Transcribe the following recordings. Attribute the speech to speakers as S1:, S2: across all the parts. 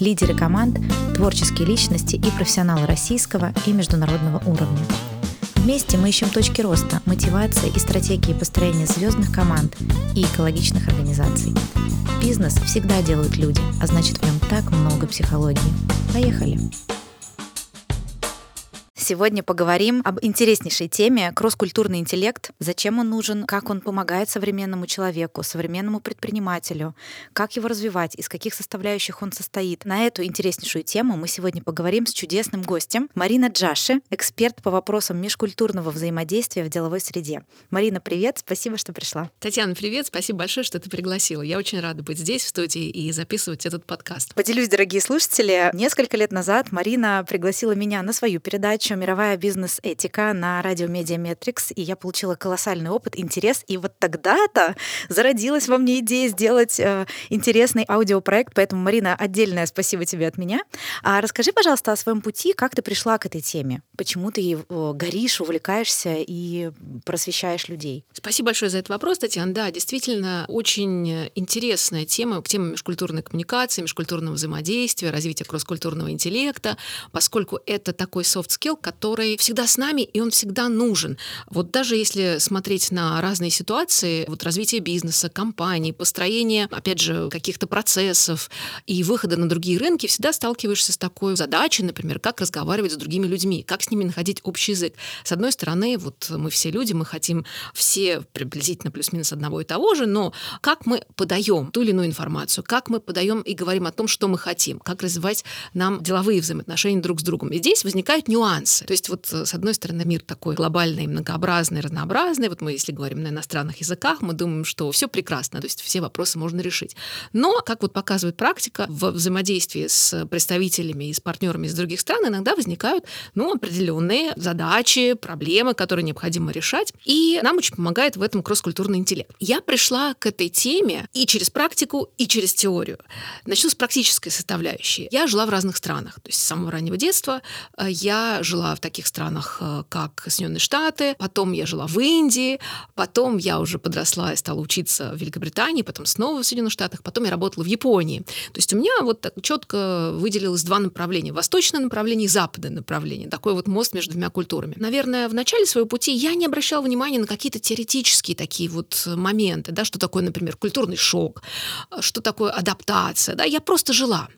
S1: лидеры команд, творческие личности и профессионалы российского и международного уровня. Вместе мы ищем точки роста, мотивации и стратегии построения звездных команд и экологичных организаций. Бизнес всегда делают люди, а значит в нем так много психологии. Поехали! Сегодня поговорим об интереснейшей теме кросс-культурный интеллект. Зачем он нужен, как он помогает современному человеку, современному предпринимателю, как его развивать, из каких составляющих он состоит. На эту интереснейшую тему мы сегодня поговорим с чудесным гостем Марина Джаши, эксперт по вопросам межкультурного взаимодействия в деловой среде. Марина, привет, спасибо, что пришла.
S2: Татьяна, привет, спасибо большое, что ты пригласила. Я очень рада быть здесь, в студии, и записывать этот подкаст.
S1: Поделюсь, дорогие слушатели, несколько лет назад Марина пригласила меня на свою передачу «Мировая бизнес-этика» на радио Медиаметрикс, и я получила колоссальный опыт, интерес, и вот тогда-то зародилась во мне идея сделать э, интересный аудиопроект, поэтому, Марина, отдельное спасибо тебе от меня. А расскажи, пожалуйста, о своем пути, как ты пришла к этой теме, почему ты э, горишь, увлекаешься и просвещаешь людей.
S2: Спасибо большое за этот вопрос, Татьяна. Да, действительно, очень интересная тема, тема межкультурной коммуникации, межкультурного взаимодействия, развития кросс-культурного интеллекта, поскольку это такой soft skill, который всегда с нами, и он всегда нужен. Вот даже если смотреть на разные ситуации, вот развитие бизнеса, компаний, построение, опять же, каких-то процессов и выхода на другие рынки, всегда сталкиваешься с такой задачей, например, как разговаривать с другими людьми, как с ними находить общий язык. С одной стороны, вот мы все люди, мы хотим все приблизительно плюс-минус одного и того же, но как мы подаем ту или иную информацию, как мы подаем и говорим о том, что мы хотим, как развивать нам деловые взаимоотношения друг с другом. И здесь возникают нюансы нюансы. То есть вот э, с одной стороны мир такой глобальный, многообразный, разнообразный. Вот мы, если говорим на иностранных языках, мы думаем, что все прекрасно, то есть все вопросы можно решить. Но, как вот показывает практика, в взаимодействии с представителями и с партнерами из других стран иногда возникают ну, определенные задачи, проблемы, которые необходимо решать. И нам очень помогает в этом кросс-культурный интеллект. Я пришла к этой теме и через практику, и через теорию. Начну с практической составляющей. Я жила в разных странах. То есть с самого раннего детства э, я жила в таких странах, э, как Соединенные Штаты, потом я жила в Индии, потом я уже подросла и стала учиться в Великобритании, потом снова в Соединенных Штатах, потом я работала в Японии. То есть у меня вот так четко выделилось два направления. Восточное направление и западное направление. Такой вот мост между двумя культурами. Наверное, в начале своего пути я не обращала внимания на какие-то теоретические такие вот моменты, да, что такое, например, культурный шок, что такое адаптация. Да, я просто жила.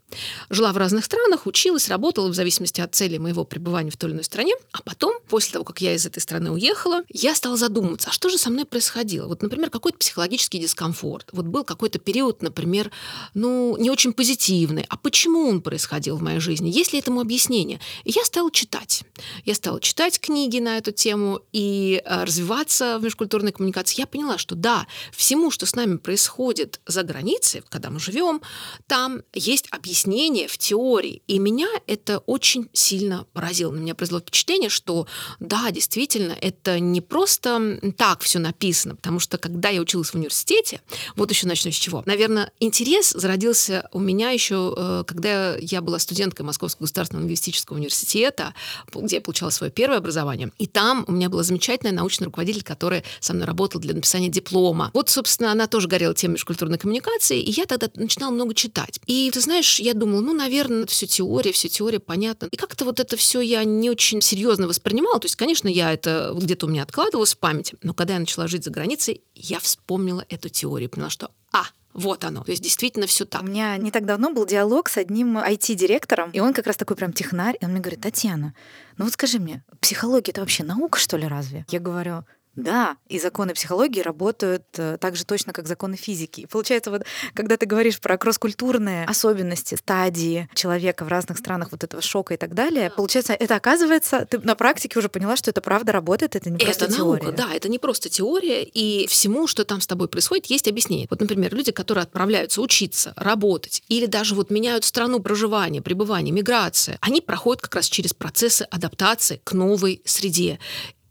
S2: Жила в разных странах, училась, работала в зависимости от цели моего пребывания в той иной стране. А потом, после того, как я из этой страны уехала, я стала задумываться, а что же со мной происходило? Вот, например, какой-то психологический дискомфорт. Вот был какой-то период, например, ну, не очень позитивный. А почему он происходил в моей жизни? Есть ли этому объяснение? И я стала читать. Я стала читать книги на эту тему и э, развиваться в межкультурной коммуникации. Я поняла, что да, всему, что с нами происходит за границей, когда мы живем, там есть объяснение в теории. И меня это очень сильно поразило. На меня произвело впечатление, что да, действительно, это не просто так все написано, потому что когда я училась в университете, вот еще начну с чего. Наверное, интерес зародился у меня еще, э, когда я была студенткой Московского государственного лингвистического университета, где я получала свое первое образование. И там у меня была замечательная научный руководитель, которая со мной работала для написания диплома. Вот, собственно, она тоже горела темой межкультурной коммуникации, и я тогда начинала много читать. И ты знаешь, я думала, ну, наверное, все теория, все теория, понятно. И как-то вот это все я не очень серьезно воспринимала. То есть, конечно, я это где-то у меня откладывалось в памяти. Но когда я начала жить за границей, я вспомнила эту теорию, поняла, что а, Вот оно. То есть действительно все так.
S1: У меня не так давно был диалог с одним IT-директором, и он как раз такой прям технарь, и он мне говорит, Татьяна, ну вот скажи мне, психология это вообще наука, что ли, разве? Я говорю, да, и законы психологии работают э, так же точно, как законы физики. И получается, вот когда ты говоришь про кросс-культурные особенности, стадии человека в разных странах, вот этого шока и так далее, получается, это оказывается, ты на практике уже поняла, что это правда работает, это не просто
S2: это
S1: теория.
S2: наука, да, это не просто теория, и всему, что там с тобой происходит, есть объяснение. Вот, например, люди, которые отправляются учиться, работать, или даже вот меняют страну проживания, пребывания, миграция, они проходят как раз через процессы адаптации к новой среде.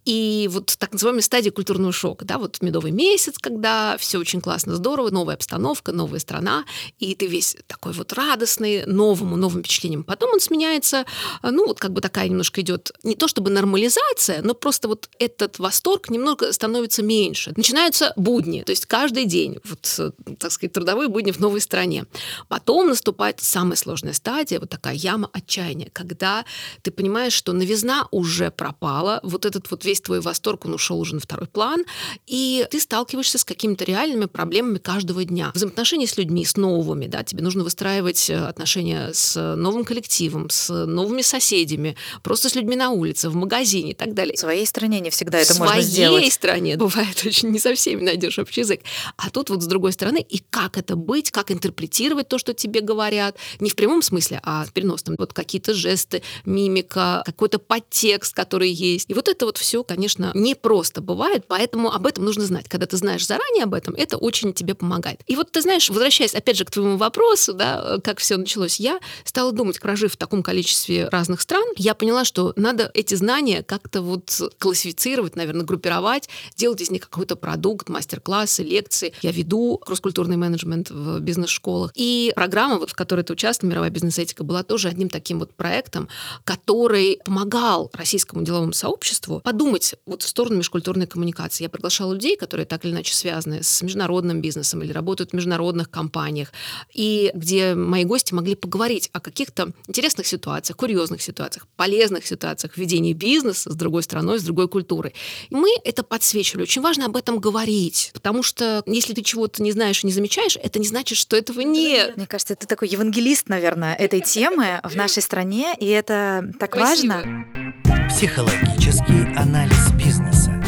S2: И вот так называемой стадии культурного шока, да, вот медовый месяц, когда все очень классно, здорово, новая обстановка, новая страна, и ты весь такой вот радостный, новому, новым впечатлением. Потом он сменяется, ну вот как бы такая немножко идет, не то чтобы нормализация, но просто вот этот восторг немного становится меньше. Начинаются будни, то есть каждый день, вот, так сказать, трудовые будни в новой стране. Потом наступает самая сложная стадия, вот такая яма отчаяния, когда ты понимаешь, что новизна уже пропала, вот этот вот весь твой восторг, он ушел уже на второй план, и ты сталкиваешься с какими-то реальными проблемами каждого дня. Взаимоотношения с людьми, с новыми, да, тебе нужно выстраивать э, отношения с новым коллективом, с новыми соседями, просто с людьми на улице, в магазине и так далее.
S1: В своей стране не всегда это
S2: в
S1: можно сделать.
S2: своей стране бывает очень не со всеми найдешь общий язык. А тут вот с другой стороны, и как это быть, как интерпретировать то, что тебе говорят, не в прямом смысле, а в переносном. Вот какие-то жесты, мимика, какой-то подтекст, который есть. И вот это вот все конечно, не просто бывает, поэтому об этом нужно знать. Когда ты знаешь заранее об этом, это очень тебе помогает. И вот ты знаешь, возвращаясь опять же к твоему вопросу, да, как все началось, я стала думать, прожив в таком количестве разных стран, я поняла, что надо эти знания как-то вот классифицировать, наверное, группировать, делать из них какой-то продукт, мастер-классы, лекции. Я веду кросс-культурный менеджмент в бизнес-школах. И программа, вот, в которой ты участвовал, мировая бизнес-этика, была тоже одним таким вот проектом, который помогал российскому деловому сообществу подумать, думать вот в сторону межкультурной коммуникации. Я приглашала людей, которые так или иначе связаны с международным бизнесом или работают в международных компаниях, и где мои гости могли поговорить о каких-то интересных ситуациях, курьезных ситуациях, полезных ситуациях ведения бизнеса с другой страной, с другой культурой. И мы это подсвечивали. Очень важно об этом говорить, потому что если ты чего-то не знаешь и не замечаешь, это не значит, что этого нет.
S1: Мне кажется, ты такой евангелист, наверное, этой темы в нашей стране, и это так
S2: Спасибо.
S1: важно.
S3: Психологический анализ бизнеса.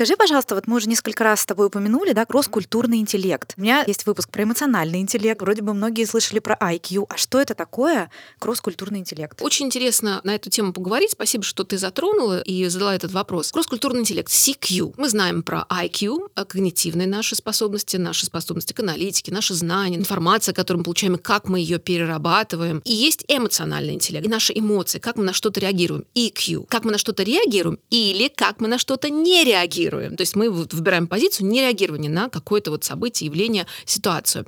S1: Скажи, пожалуйста, вот мы уже несколько раз с тобой упомянули, да, кросс-культурный интеллект. У меня есть выпуск про эмоциональный интеллект. Вроде бы многие слышали про IQ. А что это такое кросс-культурный интеллект?
S2: Очень интересно на эту тему поговорить. Спасибо, что ты затронула и задала этот вопрос. Кросс-культурный интеллект, CQ. Мы знаем про IQ, э, когнитивные наши способности, наши способности к аналитике, наши знания, информация, которую мы получаем, и как мы ее перерабатываем. И есть эмоциональный интеллект, и наши эмоции, как мы на что-то реагируем. EQ, как мы на что-то реагируем или как мы на что-то не реагируем. То есть мы выбираем позицию нереагирования на какое-то вот событие, явление, ситуацию.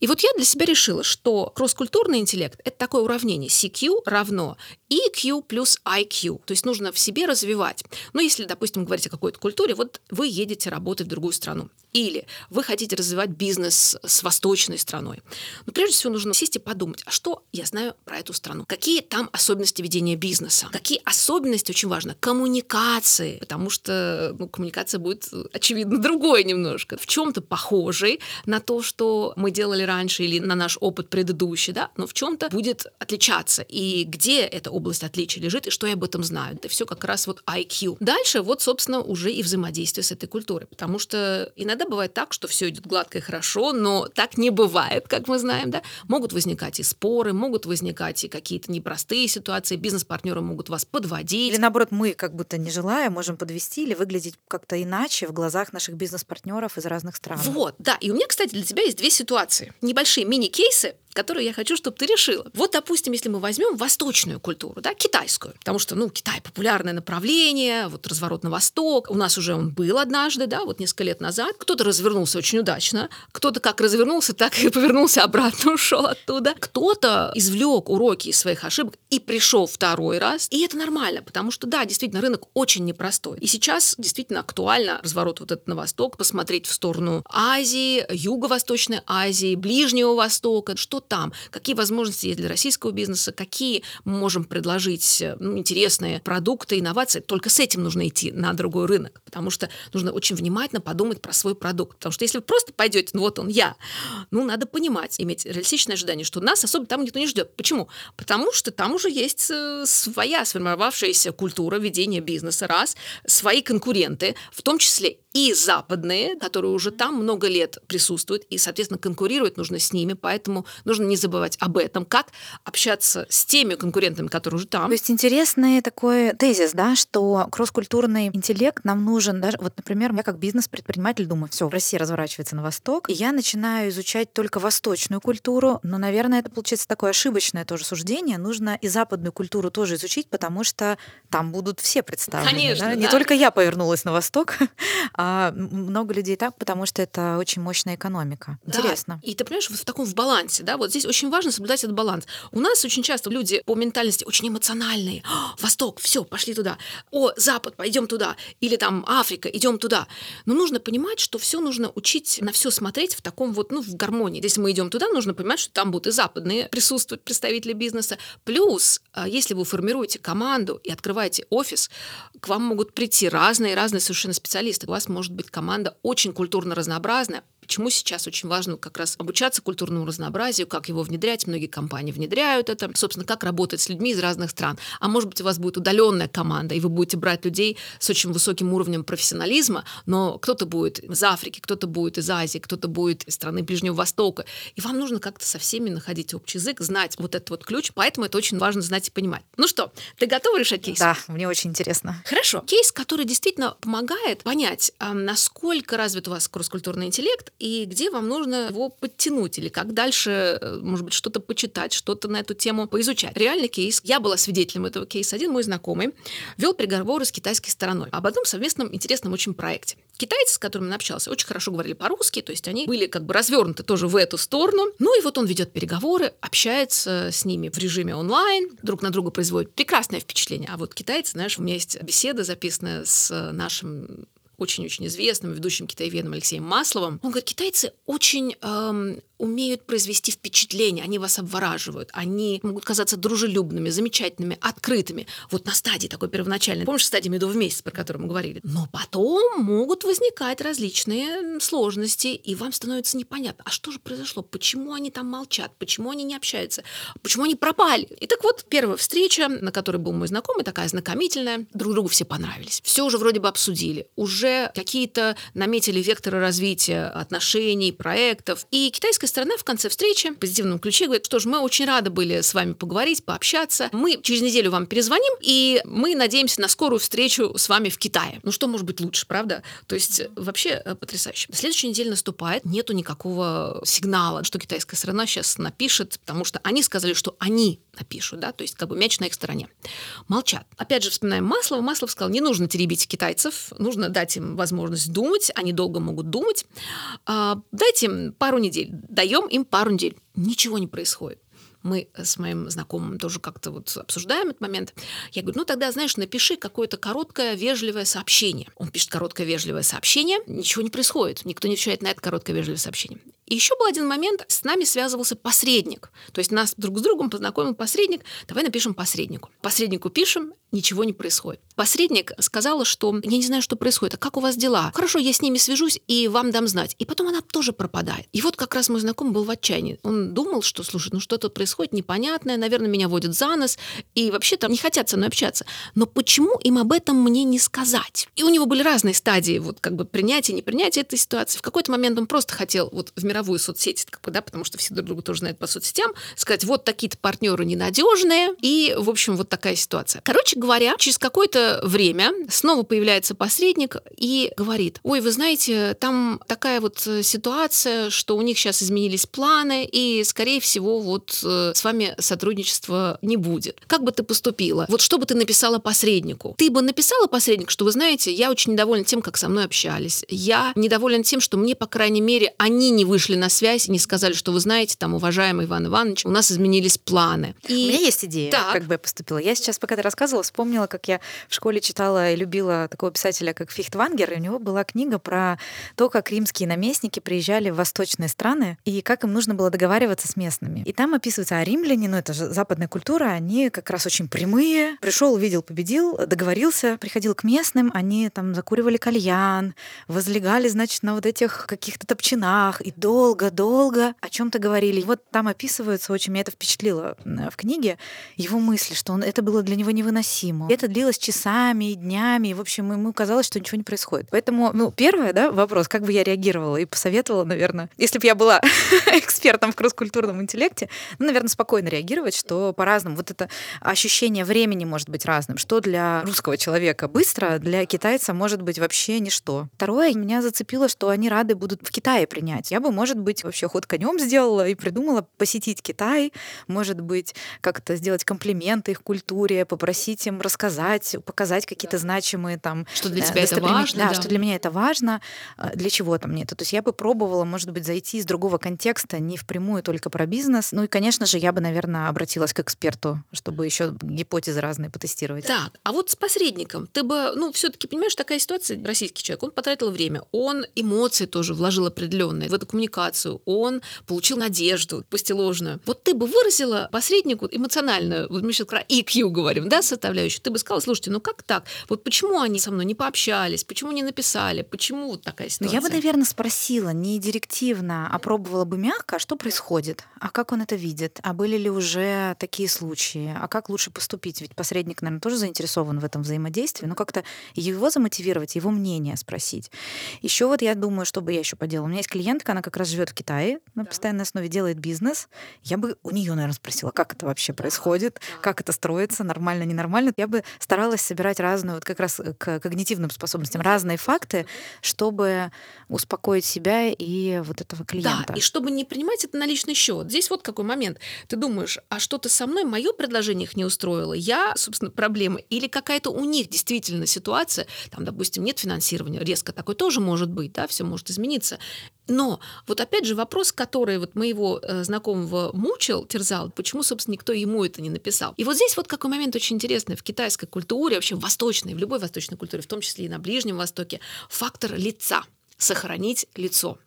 S2: И вот я для себя решила, что кросс-культурный интеллект — это такое уравнение. CQ равно EQ плюс IQ. То есть нужно в себе развивать. Но если, допустим, говорить о какой-то культуре, вот вы едете работать в другую страну. Или вы хотите развивать бизнес с восточной страной. Но прежде всего нужно сесть и подумать, а что я знаю про эту страну? Какие там особенности ведения бизнеса? Какие особенности, очень важно, коммуникации? Потому что ну, коммуникация будет, очевидно, другой немножко. В чем-то похожей на то, что мы делали раньше или на наш опыт предыдущий, да, но в чем-то будет отличаться. И где эта область отличия лежит, и что я об этом знаю? Это все как раз вот IQ. Дальше вот, собственно, уже и взаимодействие с этой культурой. Потому что иногда бывает так, что все идет гладко и хорошо, но так не бывает, как мы знаем, да. Могут возникать и споры, могут возникать и какие-то непростые ситуации, бизнес-партнеры могут вас подводить.
S1: Или наоборот, мы, как будто не желая, можем подвести или выглядеть как-то иначе в глазах наших бизнес-партнеров из разных стран.
S2: Вот, да. И у меня, кстати, для тебя есть две ситуации. Небольшие мини-кейсы, которые я хочу, чтобы ты решила. Вот, допустим, если мы возьмем восточную культуру, да, китайскую, потому что, ну, Китай популярное направление, вот разворот на восток. У нас уже он был однажды, да, вот несколько лет назад. Кто-то развернулся очень удачно, кто-то как развернулся, так и повернулся обратно, ушел оттуда. Кто-то извлек уроки из своих ошибок и пришел второй раз. И это нормально, потому что, да, действительно, рынок очень непростой. И сейчас действительно актуально разворот вот этот на восток, посмотреть в сторону Азии, Юго-Восточной Азии, Ближнего Востока, что там, какие возможности есть для российского бизнеса, какие мы можем предложить э, ну, интересные продукты, инновации. Только с этим нужно идти на другой рынок, потому что нужно очень внимательно подумать про свой продукт. Потому что если вы просто пойдете, ну вот он я, ну надо понимать, иметь реалистичное ожидание, что нас особо там никто не ждет. Почему? Потому что там уже есть э, своя сформировавшаяся культура ведения бизнеса, раз, свои конкуренты, в том числе и западные, которые уже там много лет присутствуют, и, соответственно, конкурировать нужно с ними, поэтому нужно не забывать об этом, как общаться с теми конкурентами, которые уже там.
S1: То есть интересный такой тезис, да, что кросс-культурный интеллект нам нужен даже, вот, например, я как бизнес-предприниматель думаю, все, Россия разворачивается на восток, и я начинаю изучать только восточную культуру, но, наверное, это получается такое ошибочное тоже суждение, нужно и западную культуру тоже изучить, потому что там будут все представлены.
S2: Конечно,
S1: да?
S2: да.
S1: Не только я повернулась на восток, а много людей так, потому что это очень мощная экономика.
S2: Да,
S1: Интересно.
S2: И ты понимаешь, вот в таком в балансе, да, вот здесь очень важно соблюдать этот баланс. У нас очень часто люди по ментальности очень эмоциональные. «А, Восток, все, пошли туда. О, Запад, пойдем туда. Или там Африка, идем туда. Но нужно понимать, что все нужно учить на все смотреть в таком вот, ну, в гармонии. Если мы идем туда, нужно понимать, что там будут и западные присутствовать представители бизнеса. Плюс, а, если вы формируете команду и открываете офис, к вам могут прийти разные, разные совершенно специалисты. У вас может быть команда очень культурно разнообразная, Почему сейчас очень важно как раз обучаться культурному разнообразию, как его внедрять. Многие компании внедряют это. Собственно, как работать с людьми из разных стран. А может быть, у вас будет удаленная команда, и вы будете брать людей с очень высоким уровнем профессионализма, но кто-то будет из Африки, кто-то будет из Азии, кто-то будет из страны Ближнего Востока. И вам нужно как-то со всеми находить общий язык, знать вот этот вот ключ. Поэтому это очень важно знать и понимать. Ну что, ты готова решать кейс?
S1: Да, мне очень интересно.
S2: Хорошо. Кейс, который действительно помогает понять, а, насколько развит у вас кросс-культурный интеллект и где вам нужно его подтянуть или как дальше, э, может быть, что-то почитать, что-то на эту тему поизучать. Реальный кейс. Я была свидетелем этого кейса. Один мой знакомый вел переговоры с китайской стороной об одном совместном интересном очень проекте. Китайцы, с которыми он общался, очень хорошо говорили по-русски, то есть они были как бы развернуты тоже в эту сторону. Ну и вот он ведет переговоры, общается с ними в режиме онлайн, друг на друга производит прекрасное впечатление. А вот китайцы, знаешь, у меня есть беседа записанная с нашим очень-очень известным ведущим китаеведом Алексеем Масловым. Он говорит, китайцы очень эм, умеют произвести впечатление, они вас обвораживают, они могут казаться дружелюбными, замечательными, открытыми. Вот на стадии такой первоначальной, помнишь, стадии медовый месяц, про который мы говорили? Но потом могут возникать различные сложности, и вам становится непонятно, а что же произошло, почему они там молчат, почему они не общаются, почему они пропали. И так вот, первая встреча, на которой был мой знакомый, такая знакомительная, друг другу все понравились. Все уже вроде бы обсудили, уже какие-то наметили векторы развития отношений, проектов. И китайская сторона в конце встречи в позитивном ключе говорит, что ж, мы очень рады были с вами поговорить, пообщаться. Мы через неделю вам перезвоним, и мы надеемся на скорую встречу с вами в Китае. Ну что может быть лучше, правда? То есть э, вообще э, потрясающе. Следующая неделя наступает, нету никакого сигнала, что китайская сторона сейчас напишет, потому что они сказали, что они напишут, да, то есть как бы мяч на их стороне. Молчат. Опять же, вспоминаем Маслова. Маслов сказал, не нужно теребить китайцев, нужно дать им возможность думать, они долго могут думать. А, дайте им пару недель, даем им пару недель. Ничего не происходит мы с моим знакомым тоже как-то вот обсуждаем этот момент. Я говорю, ну тогда, знаешь, напиши какое-то короткое, вежливое сообщение. Он пишет короткое, вежливое сообщение, ничего не происходит, никто не отвечает на это короткое, вежливое сообщение. И еще был один момент, с нами связывался посредник. То есть нас друг с другом познакомил посредник, давай напишем посреднику. Посреднику пишем, ничего не происходит. Посредник сказала, что я не знаю, что происходит, а как у вас дела? Хорошо, я с ними свяжусь и вам дам знать. И потом она тоже пропадает. И вот как раз мой знакомый был в отчаянии. Он думал, что, слушай, ну что тут происходит непонятное, наверное, меня водят за нос, и вообще там не хотят со мной общаться. Но почему им об этом мне не сказать? И у него были разные стадии вот как бы принятия, непринятия этой ситуации. В какой-то момент он просто хотел вот в мировую соцсеть, как бы, да, потому что все друг друга тоже знают по соцсетям, сказать, вот такие-то партнеры ненадежные, и, в общем, вот такая ситуация. Короче говоря, через какое-то время снова появляется посредник и говорит, ой, вы знаете, там такая вот ситуация, что у них сейчас изменились планы, и, скорее всего, вот что с вами сотрудничества не будет. Как бы ты поступила? Вот что бы ты написала посреднику? Ты бы написала посреднику, что вы знаете, я очень недовольна тем, как со мной общались. Я недоволен тем, что мне, по крайней мере, они не вышли на связь и не сказали, что вы знаете, там, уважаемый Иван Иванович, у нас изменились планы.
S1: У меня есть идея,
S2: Так.
S1: как бы я поступила. Я сейчас, пока ты рассказывала, вспомнила, как я в школе читала и любила такого писателя, как Фихтвангер, и у него была книга про то, как римские наместники приезжали в восточные страны и как им нужно было договариваться с местными. И там описывается, а римляне, ну это же западная культура, они как раз очень прямые. Пришел, увидел, победил, договорился, приходил к местным, они там закуривали кальян, возлегали, значит, на вот этих каких-то топчинах и долго-долго о чем-то говорили. Вот там описывается очень, меня это впечатлило в книге, его мысли, что он, это было для него невыносимо. Это длилось часами днями, и, в общем, ему казалось, что ничего не происходит. Поэтому, ну, первое, да, вопрос, как бы я реагировала и посоветовала, наверное, если бы я была экспертом в кросс-культурном интеллекте, ну, наверное, спокойно реагировать, что по-разному. Вот это ощущение времени может быть разным. Что для русского человека быстро, для китайца может быть вообще ничто. Второе, меня зацепило, что они рады будут в Китае принять. Я бы, может быть, вообще ход конем сделала и придумала посетить Китай, может быть, как-то сделать комплименты их культуре, попросить им рассказать, показать какие-то значимые там
S2: Что для
S1: э,
S2: тебя это важно,
S1: Да,
S2: да.
S1: что для меня это важно, а для чего-то мне это. То есть я бы пробовала, может быть, зайти из другого контекста, не впрямую только про бизнес. Ну и, конечно же, я бы, наверное, обратилась к эксперту, чтобы еще гипотезы разные потестировать.
S2: Так, а вот с посредником ты бы, ну, все-таки понимаешь, такая ситуация, российский человек, он потратил время, он эмоции тоже вложил определенные в эту коммуникацию, он получил надежду, пусть и ложную. Вот ты бы выразила посреднику эмоционально, вот мы сейчас про EQ говорим, да, составляющую, ты бы сказала, слушайте, ну как так? Вот почему они со мной не пообщались, почему не написали, почему вот такая
S1: Ну,
S2: ситуация?
S1: я бы, наверное, спросила не директивно, а пробовала бы мягко, а что происходит, а как он это видит, а были ли уже такие случаи, а как лучше поступить, ведь посредник, наверное, тоже заинтересован в этом взаимодействии, но как-то его замотивировать, его мнение спросить. Еще вот я думаю, что бы я еще поделала. У меня есть клиентка, она как раз живет в Китае на постоянной основе, делает бизнес. Я бы у нее, наверное, спросила, как это вообще происходит, как это строится, нормально, ненормально. Я бы старалась собирать разную, вот как раз к когнитивным способностям, разные факты, чтобы успокоить себя и вот этого клиента.
S2: Да, и чтобы не принимать это на личный счет. Здесь вот какой момент. Ты думаешь, а что-то со мной, мое предложение их не устроило, я, собственно, проблема, или какая-то у них действительно ситуация, там, допустим, нет финансирования, резко такое тоже может быть, да, все может измениться. Но вот опять же вопрос, который вот моего э, знакомого мучил, терзал, почему, собственно, никто ему это не написал. И вот здесь вот какой момент очень интересный в китайской культуре, вообще в восточной, в любой восточной культуре, в том числе и на Ближнем Востоке, фактор лица сохранить лицо.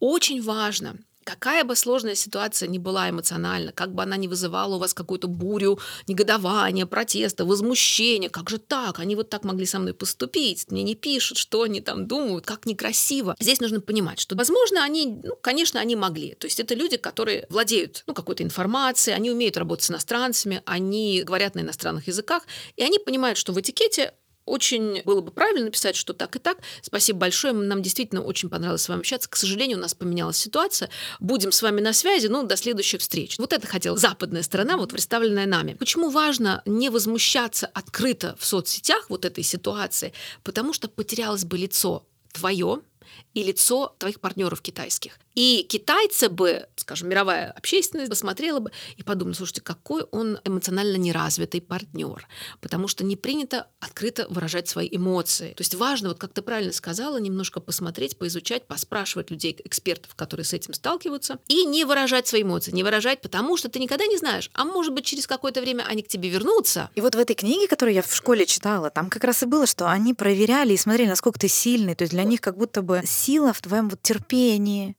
S2: Очень важно, какая бы сложная ситуация ни была эмоционально, как бы она ни вызывала у вас какую-то бурю негодования, протеста, возмущения, как же так, они вот так могли со мной поступить, мне не пишут, что они там думают, как некрасиво. Здесь нужно понимать, что, возможно, они, ну, конечно, они могли. То есть это люди, которые владеют ну, какой-то информацией, они умеют работать с иностранцами, они говорят на иностранных языках, и они понимают, что в этикете очень было бы правильно написать, что так и так. Спасибо большое. Нам действительно очень понравилось с вами общаться. К сожалению, у нас поменялась ситуация. Будем с вами на связи. Ну, до следующих встреч. Вот это хотела западная сторона, вот представленная нами. Почему важно не возмущаться открыто в соцсетях вот этой ситуации? Потому что потерялось бы лицо твое и лицо твоих партнеров китайских. И китайцы бы, скажем, мировая общественность посмотрела бы и подумала, слушайте, какой он эмоционально неразвитый партнер, потому что не принято открыто выражать свои эмоции. То есть важно, вот как ты правильно сказала, немножко посмотреть, поизучать, поспрашивать людей, экспертов, которые с этим сталкиваются, и не выражать свои эмоции, не выражать, потому что ты никогда не знаешь, а может быть через какое-то время они к тебе вернутся,
S1: И вот в этой книге, которую я в школе читала, там как раз и было, что они проверяли и смотрели, насколько ты сильный. То есть для них как будто бы сила в твоем вот терпении,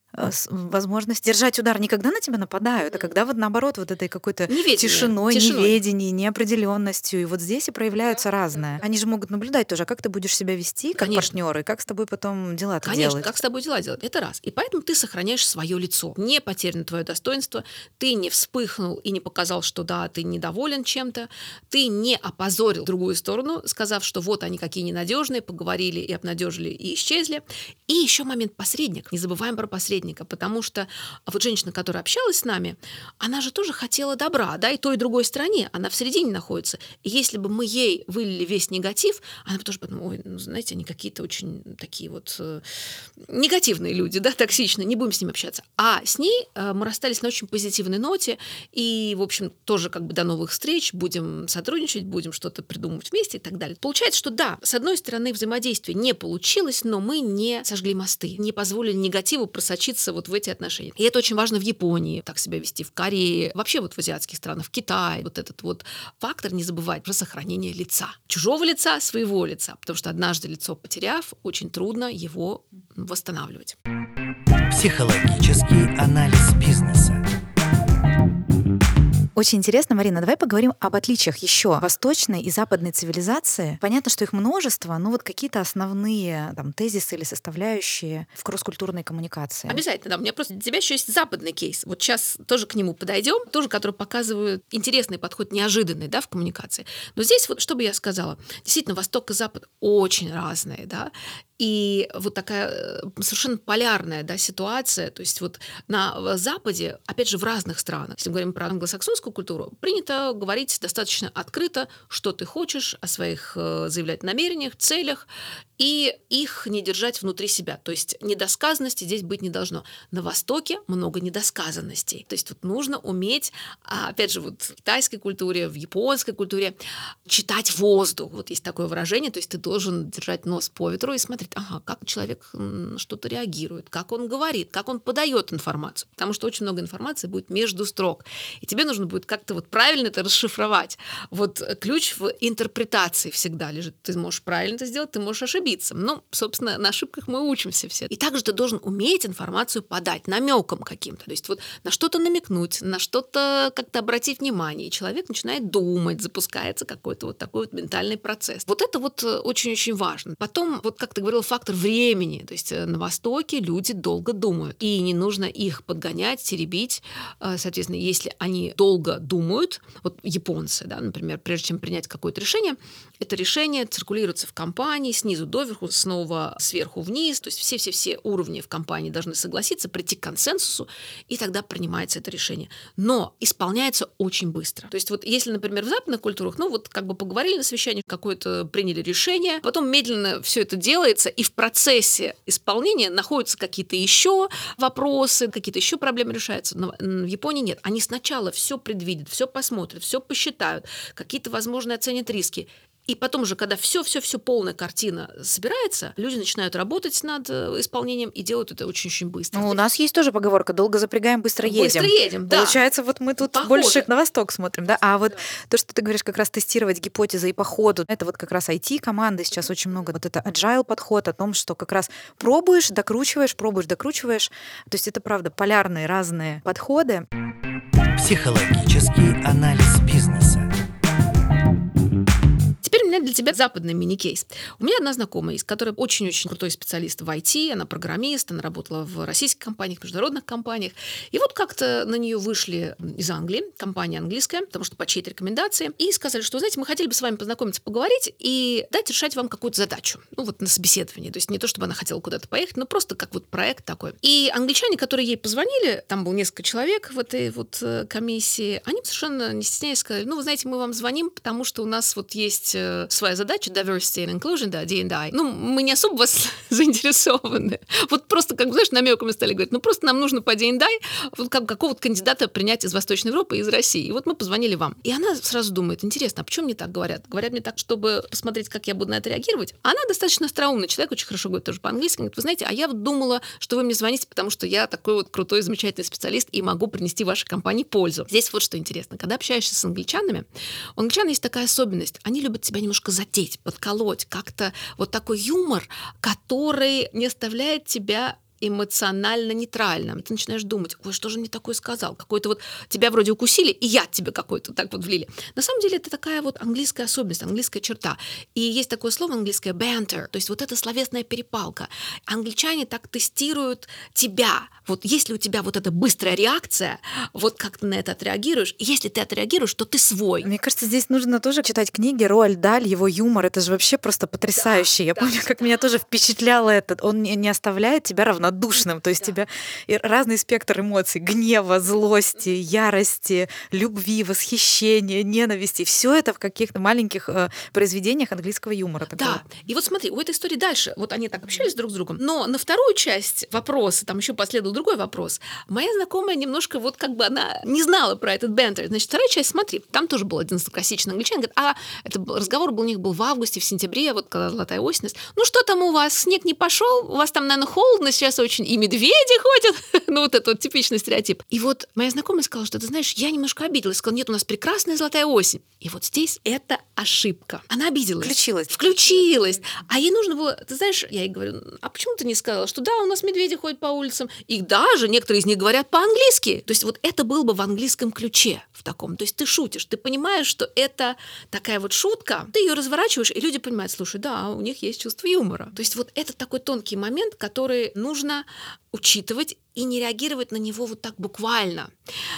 S1: возможность держать удар. Не когда на тебя нападают, а когда вот наоборот вот этой какой-то
S2: Неведение,
S1: тишиной,
S2: тишиной.
S1: неведением, неопределенностью. И вот здесь и проявляются разное. Они же могут наблюдать тоже, а как ты будешь себя вести как
S2: Конечно.
S1: партнер, и как с тобой потом дела-то
S2: Конечно,
S1: делать.
S2: как с тобой дела делать? Это раз. И поэтому ты сохраняешь свое лицо. Не потеряно твое достоинство, ты не вспыхнул и не показал, что да, ты недоволен чем-то, ты не опозорил другую сторону, сказав, что вот они какие ненадежные, поговорили и обнадежили и исчезли. И еще момент посредник. Не забываем про посредника. Собеседника, потому что вот женщина, которая общалась с нами, она же тоже хотела добра, да, и той, и другой стороне, она в середине находится. И если бы мы ей вылили весь негатив, она бы тоже подумала, ой, ну, знаете, они какие-то очень такие вот э, негативные люди, да, токсичные, не будем с ними общаться. А с ней э, мы расстались на очень позитивной ноте, и, в общем, тоже как бы до новых встреч, будем сотрудничать, будем что-то придумывать вместе и так далее. Получается, что да, с одной стороны, взаимодействие не получилось, но мы не сожгли мосты, не позволили негативу просочиться вот в эти отношения. И это очень важно в Японии, так себя вести в Корее, вообще вот в азиатских странах, в Китае. Вот этот вот фактор не забывать про сохранение лица. Чужого лица, своего лица. Потому что однажды лицо потеряв, очень трудно его восстанавливать.
S3: Психологический анализ бизнеса.
S1: Очень интересно, Марина, давай поговорим об отличиях еще восточной и западной цивилизации. Понятно, что их множество, но вот какие-то основные там, тезисы или составляющие в кросс-культурной коммуникации.
S2: Обязательно, да. У меня просто для тебя еще есть западный кейс. Вот сейчас тоже к нему подойдем, тоже который показывает интересный подход, неожиданный, да, в коммуникации. Но здесь вот, что бы я сказала, действительно, Восток и Запад очень разные, да, и вот такая э, совершенно полярная да, ситуация. То есть вот на Западе, опять же, в разных странах, если мы говорим про англосаксонскую культуру, принято говорить достаточно открыто, что ты хочешь, о своих э, заявлять намерениях, целях, и их не держать внутри себя. То есть недосказанности здесь быть не должно. На Востоке много недосказанностей. То есть вот нужно уметь, а, опять же, вот в китайской культуре, в японской культуре читать воздух. Вот есть такое выражение, то есть ты должен держать нос по ветру и смотреть, ага, как человек что-то реагирует, как он говорит, как он подает информацию. Потому что очень много информации будет между строк. И тебе нужно будет как-то вот правильно это расшифровать. Вот ключ в интерпретации всегда лежит. Ты можешь правильно это сделать, ты можешь ошибиться ошибиться. Ну, собственно, на ошибках мы учимся все. И также ты должен уметь информацию подать намеком каким-то. То есть вот на что-то намекнуть, на что-то как-то обратить внимание. И человек начинает думать, запускается какой-то вот такой вот ментальный процесс. Вот это вот э, очень-очень важно. Потом, вот как ты говорил, фактор времени. То есть э, на Востоке люди долго думают. И не нужно их подгонять, теребить. Э, соответственно, если они долго думают, вот японцы, да, например, прежде чем принять какое-то решение, это решение циркулируется в компании снизу доверху, снова сверху вниз. То есть все-все-все уровни в компании должны согласиться, прийти к консенсусу, и тогда принимается это решение. Но исполняется очень быстро. То есть вот если, например, в западных культурах, ну вот как бы поговорили на совещании, какое-то приняли решение, потом медленно все это делается, и в процессе исполнения находятся какие-то еще вопросы, какие-то еще проблемы решаются. Но в Японии нет. Они сначала все предвидят, все посмотрят, все посчитают, какие-то, возможно, оценят риски. И потом уже, когда все-все-все полная картина собирается, люди начинают работать над э, исполнением и делают это очень-очень быстро.
S1: Ну, у нас есть тоже поговорка «долго запрягаем, быстро едем».
S2: Быстро едем, да.
S1: Получается, вот мы тут
S2: Похоже.
S1: больше на восток смотрим, да? А вот то, что ты говоришь, как раз тестировать гипотезы и по ходу, это вот как раз IT-команды сейчас очень много. Вот это agile подход о том, что как раз пробуешь, докручиваешь, пробуешь, докручиваешь. То есть это, правда, полярные разные подходы.
S3: Психологический анализ бизнеса.
S2: Тебя западный мини-кейс. У меня одна знакомая есть, которая очень-очень крутой специалист в IT, она программист, она работала в российских компаниях, международных компаниях. И вот как-то на нее вышли из Англии, компания английская, потому что по чьей-то рекомендации, и сказали, что, знаете, мы хотели бы с вами познакомиться, поговорить и дать решать вам какую-то задачу. Ну вот на собеседовании. То есть не то, чтобы она хотела куда-то поехать, но просто как вот проект такой. И англичане, которые ей позвонили, там был несколько человек в этой вот э, комиссии, они совершенно не стесняясь сказали, ну, вы знаете, мы вам звоним, потому что у нас вот есть э, своя задача diversity and inclusion, да, D&I. Ну, мы не особо вас заинтересованы. Вот просто, как знаешь, намеками стали говорить, ну, просто нам нужно по D&I вот как, какого-то кандидата принять из Восточной Европы и из России. И вот мы позвонили вам. И она сразу думает, интересно, а почему мне так говорят? Говорят мне так, чтобы посмотреть, как я буду на это реагировать. Она достаточно остроумный человек, очень хорошо говорит тоже по-английски. Говорит, вы знаете, а я вот думала, что вы мне звоните, потому что я такой вот крутой, замечательный специалист и могу принести вашей компании пользу. Здесь вот что интересно. Когда общаешься с англичанами, у англичан есть такая особенность. Они любят тебя немножко задеть, подколоть, как-то вот такой юмор, который не оставляет тебя эмоционально нейтральным. Ты начинаешь думать, ой, что же мне такое сказал? Какой-то вот тебя вроде укусили, и яд тебе какой-то так вот влили. На самом деле это такая вот английская особенность, английская черта. И есть такое слово английское banter, то есть вот эта словесная перепалка. Англичане так тестируют тебя. Вот если у тебя вот эта быстрая реакция, вот как ты на это отреагируешь, если ты отреагируешь, то ты свой.
S1: Мне кажется, здесь нужно тоже читать книги Роаль Даль, его юмор, это же вообще просто потрясающе. Я
S2: да,
S1: помню, как
S2: да.
S1: меня тоже впечатляло это. Он не не оставляет тебя равнодушным. То есть тебя и разный спектр эмоций, гнева, злости, ярости, любви, восхищения, ненависти. Все это в каких-то маленьких э, произведениях английского юмора. такого.
S2: Да. И вот смотри, у этой истории дальше. Вот они так общались друг с другом. Но на вторую часть вопроса, там еще последовал другой вопрос. Моя знакомая немножко вот как бы она не знала про этот бентер. Значит, вторая часть, смотри, там тоже был один классичный англичанин. Говорит, а это был- разговор был у них был в августе, в сентябре, вот когда золотая осень. Ну что там у вас? Снег не пошел? У вас там, наверное, холодно сейчас очень. И медведи ходят. ну вот это вот типичный стереотип. И вот моя знакомая сказала, что ты знаешь, я немножко обиделась. Сказала, нет, у нас прекрасная золотая осень. И вот здесь это ошибка. Она обиделась.
S1: Включилась.
S2: Включилась. А ей нужно было, ты знаешь, я ей говорю, а почему ты не сказала, что да, у нас медведи ходят по улицам, и даже некоторые из них говорят по-английски. То есть вот это было бы в английском ключе в таком. То есть ты шутишь, ты понимаешь, что это такая вот шутка, ты ее разворачиваешь, и люди понимают, слушай, да, у них есть чувство юмора. То есть вот это такой тонкий момент, который нужно учитывать и не реагировать на него вот так буквально.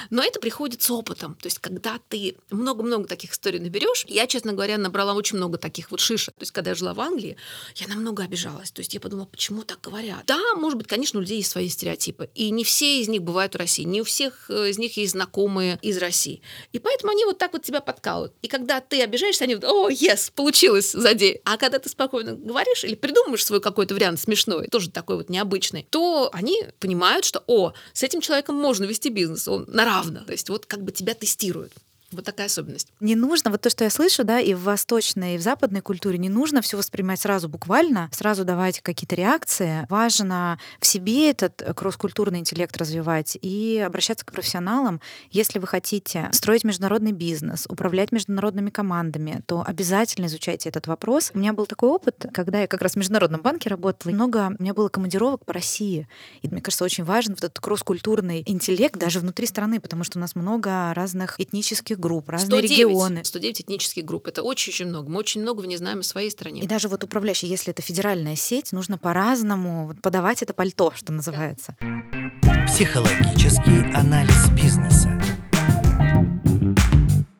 S2: Но это приходит с опытом. То есть, когда ты много-много таких историй наберешь, я, честно говоря, набрала очень много таких вот шишек. То есть, когда я жила в Англии, я намного обижалась. То есть, я подумала, почему так говорят? Да, может быть, конечно, у людей есть свои стереотипы. И не все из них бывают в России. Не у всех э, из них есть знакомые из России. И поэтому они вот так вот тебя подкалывают. И когда ты обижаешься, они вот, о, yes, получилось, зади. А когда ты спокойно говоришь или придумываешь свой какой-то вариант смешной, тоже такой вот необычный, то они понимают, что, о, с этим человеком можно вести бизнес, он на равных. То есть вот как бы тебя тестируют. Вот такая особенность.
S1: Не нужно, вот то, что я слышу, да, и в восточной, и в западной культуре, не нужно все воспринимать сразу буквально, сразу давать какие-то реакции. Важно в себе этот э, кросс-культурный интеллект развивать и обращаться к профессионалам. Если вы хотите строить международный бизнес, управлять международными командами, то обязательно изучайте этот вопрос. У меня был такой опыт, когда я как раз в Международном банке работала, много у меня было командировок по России. И мне кажется, очень важен вот этот кросс-культурный интеллект даже внутри страны, потому что у нас много разных этнических групп, разные
S2: 109,
S1: регионы.
S2: 109 этнических групп. Это очень-очень много. Мы очень многого не знаем о своей стране.
S1: И даже вот управляющий, если это федеральная сеть, нужно по-разному вот подавать это пальто, что называется.
S3: Психологический анализ бизнеса.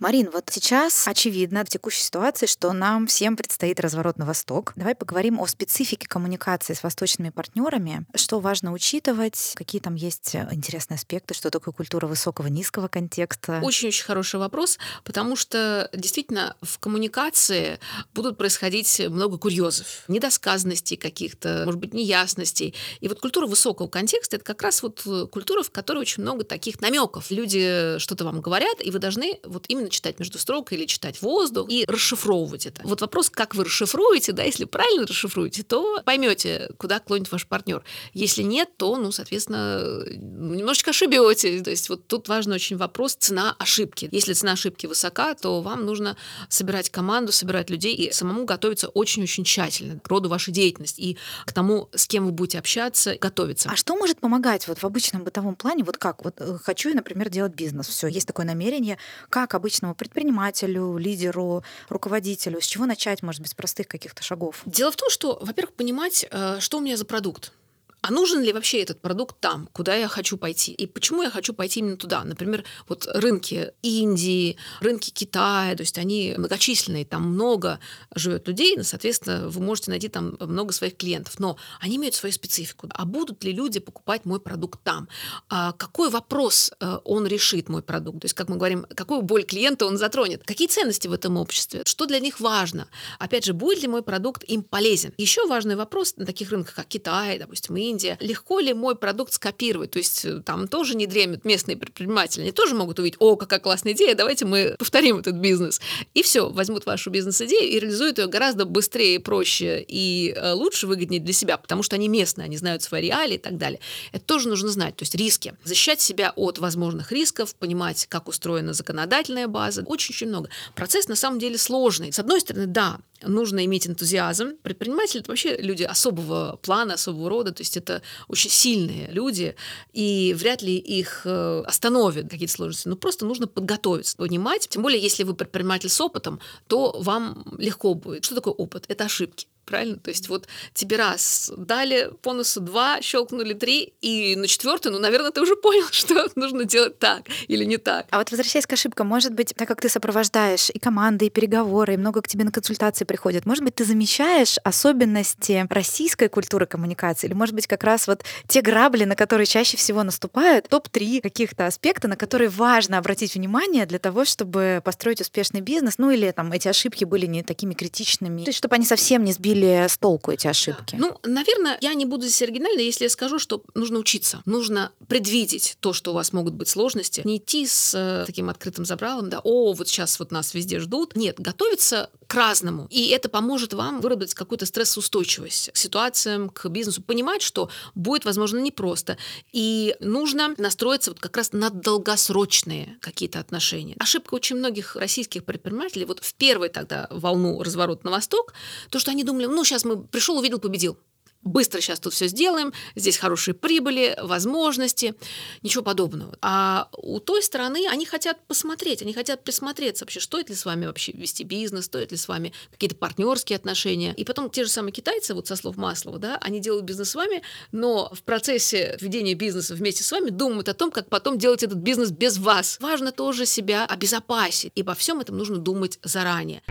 S1: Марин, вот сейчас очевидно в текущей ситуации, что нам всем предстоит разворот на восток. Давай поговорим о специфике коммуникации с восточными партнерами. Что важно учитывать, какие там есть интересные аспекты, что такое культура высокого, низкого контекста.
S2: Очень-очень хороший вопрос, потому что действительно в коммуникации будут происходить много курьезов, недосказанностей каких-то, может быть, неясностей. И вот культура высокого контекста это как раз вот культура, в которой очень много таких намеков. Люди что-то вам говорят, и вы должны вот именно читать между строк или читать воздух и расшифровывать это. Вот вопрос, как вы расшифруете, да, если правильно расшифруете, то поймете, куда клонит ваш партнер. Если нет, то, ну, соответственно, немножечко ошибете. То есть вот тут важный очень вопрос цена ошибки. Если цена ошибки высока, то вам нужно собирать команду, собирать людей и самому готовиться очень-очень тщательно к роду вашей деятельности и к тому, с кем вы будете общаться, готовиться.
S1: А что может помогать вот в обычном бытовом плане? Вот как? Вот э, хочу я, например, делать бизнес. Все, есть такое намерение. Как обычному предпринимателю, лидеру, руководителю? С чего начать, может быть, с простых каких-то шагов?
S2: Дело в том, что, во-первых, понимать, э, что у меня за продукт. А нужен ли вообще этот продукт там, куда я хочу пойти? И почему я хочу пойти именно туда? Например, вот рынки Индии, рынки Китая, то есть они многочисленные, там много живет людей, ну, соответственно, вы можете найти там много своих клиентов, но они имеют свою специфику. А будут ли люди покупать мой продукт там? А какой вопрос э, он решит, мой продукт? То есть, как мы говорим, какую боль клиента он затронет? Какие ценности в этом обществе? Что для них важно? Опять же, будет ли мой продукт им полезен? Еще важный вопрос на таких рынках, как Китай, допустим, Индия, легко ли мой продукт скопировать? То есть э, там тоже не дремят местные предприниматели, они тоже могут увидеть, о, какая классная идея, давайте мы повторим этот бизнес. И все, возьмут вашу бизнес-идею и реализуют ее гораздо быстрее, проще и э, лучше, выгоднее для себя, потому что они местные, они знают свои реалии и так далее. Это тоже нужно знать, то есть риски. Защищать себя от возможных рисков, понимать, как устроена законодательная база. Очень-очень много. Процесс на самом деле сложный. С одной стороны, да, нужно иметь энтузиазм. Предприниматели — это вообще люди особого плана, особого рода, то есть это очень сильные люди, и вряд ли их э, остановят какие-то сложности. Но просто нужно подготовиться, понимать. Тем более, если вы предприниматель с опытом, то вам легко будет. Что такое опыт? Это ошибки. Правильно? То есть вот тебе раз дали по носу два, щелкнули три, и на четвертый, ну, наверное, ты уже понял, что нужно делать так или не так.
S1: А вот возвращаясь к ошибкам, может быть, так как ты сопровождаешь и команды, и переговоры, и много к тебе на консультации приходят, может быть, ты замечаешь особенности российской культуры коммуникации, или, может быть, как раз вот те грабли, на которые чаще всего наступают, топ-3 каких-то аспекта, на которые важно обратить внимание для того, чтобы построить успешный бизнес, ну или там эти ошибки были не такими критичными, то есть чтобы они совсем не сбили с толку эти ошибки.
S2: Ну, наверное, я не буду здесь оригинальной, если я скажу, что нужно учиться, нужно предвидеть то, что у вас могут быть сложности, не идти с э, таким открытым забралом, да, о, вот сейчас вот нас везде ждут. Нет, готовиться к разному. И это поможет вам выработать какую-то стрессоустойчивость к ситуациям, к бизнесу, понимать, что будет, возможно, непросто. И нужно настроиться вот как раз на долгосрочные какие-то отношения. Ошибка очень многих российских предпринимателей вот в первой тогда волну разворота на восток, то, что они думали, ну, сейчас мы пришел, увидел, победил быстро сейчас тут все сделаем, здесь хорошие прибыли, возможности, ничего подобного. А у той стороны они хотят посмотреть, они хотят присмотреться вообще, стоит ли с вами вообще вести бизнес, стоит ли с вами какие-то партнерские отношения. И потом те же самые китайцы, вот со слов Маслова, да, они делают бизнес с вами, но в процессе ведения бизнеса вместе с вами думают о том, как потом делать этот бизнес без вас. Важно тоже себя обезопасить, и обо всем этом нужно думать заранее.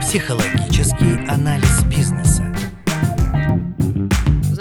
S3: Психологический анализ бизнеса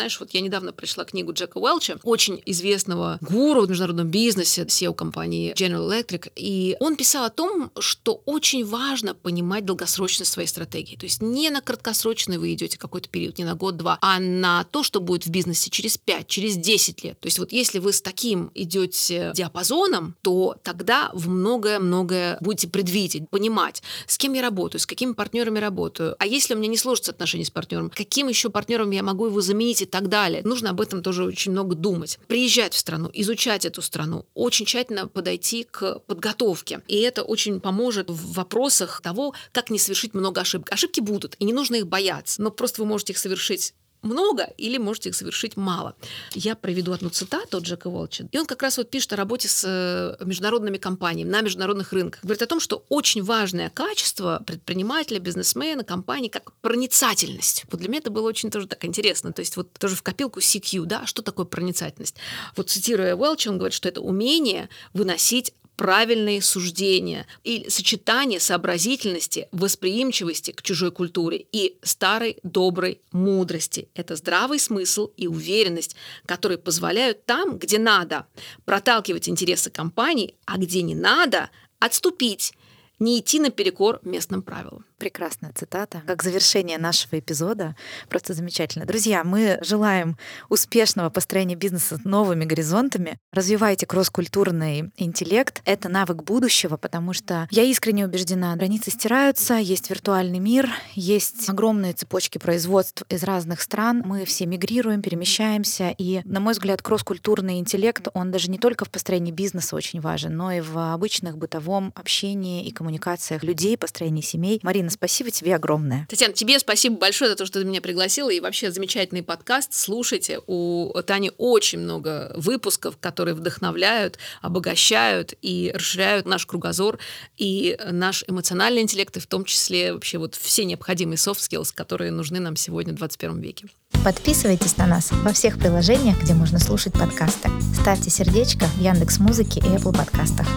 S2: знаешь, вот я недавно пришла книгу Джека Уэлча, очень известного гуру в международном бизнесе, SEO компании General Electric, и он писал о том, что очень важно понимать долгосрочность своей стратегии. То есть не на краткосрочный вы идете какой-то период, не на год-два, а на то, что будет в бизнесе через 5, через 10 лет. То есть вот если вы с таким идете диапазоном, то тогда в многое-многое будете предвидеть, понимать, с кем я работаю, с какими партнерами работаю, а если у меня не сложатся отношения с партнером, каким еще партнером я могу его заменить и так далее. Нужно об этом тоже очень много думать. Приезжать в страну, изучать эту страну, очень тщательно подойти к подготовке. И это очень поможет в вопросах того, как не совершить много ошибок. Ошибки будут, и не нужно их бояться, но просто вы можете их совершить много или можете их совершить мало. Я приведу одну цитату от Джека Волча. И он как раз вот пишет о работе с э, международными компаниями на международных рынках. Говорит о том, что очень важное качество предпринимателя, бизнесмена, компании, как проницательность. Вот для меня это было очень тоже так интересно. То есть вот тоже в копилку CQ, да, что такое проницательность? Вот цитируя Уэлча, он говорит, что это умение выносить правильные суждения и сочетание сообразительности, восприимчивости к чужой культуре и старой доброй мудрости. Это здравый смысл и уверенность, которые позволяют там, где надо, проталкивать интересы компании, а где не надо, отступить, не идти наперекор местным правилам.
S1: Прекрасная цитата. Как завершение нашего эпизода. Просто замечательно. Друзья, мы желаем успешного построения бизнеса с новыми горизонтами. Развивайте кросс-культурный интеллект. Это навык будущего, потому что я искренне убеждена, границы стираются, есть виртуальный мир, есть огромные цепочки производств из разных стран. Мы все мигрируем, перемещаемся. И, на мой взгляд, кросс-культурный интеллект, он даже не только в построении бизнеса очень важен, но и в обычных бытовом общении и коммуникациях людей, построении семей. Марина, спасибо тебе огромное.
S2: Татьяна, тебе спасибо большое за то, что ты меня пригласила. И вообще замечательный подкаст. Слушайте. У Тани очень много выпусков, которые вдохновляют, обогащают и расширяют наш кругозор и наш эмоциональный интеллект, и в том числе вообще вот все необходимые soft skills, которые нужны нам сегодня в 21 веке.
S1: Подписывайтесь на нас во всех приложениях, где можно слушать подкасты. Ставьте сердечко в Яндекс Музыке и Apple подкастах.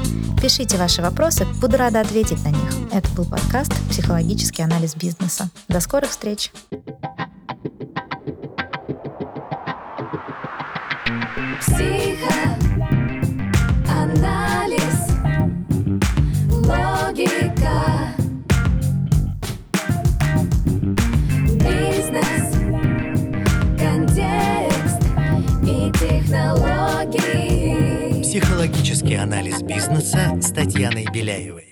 S1: Пишите ваши вопросы, буду рада ответить на них. Это был подкаст «Психологический анализ бизнеса». До скорых встреч!
S4: Психоанализ, логика, и технологии.
S3: Психологический анализ бизнеса с Татьяной Беляевой.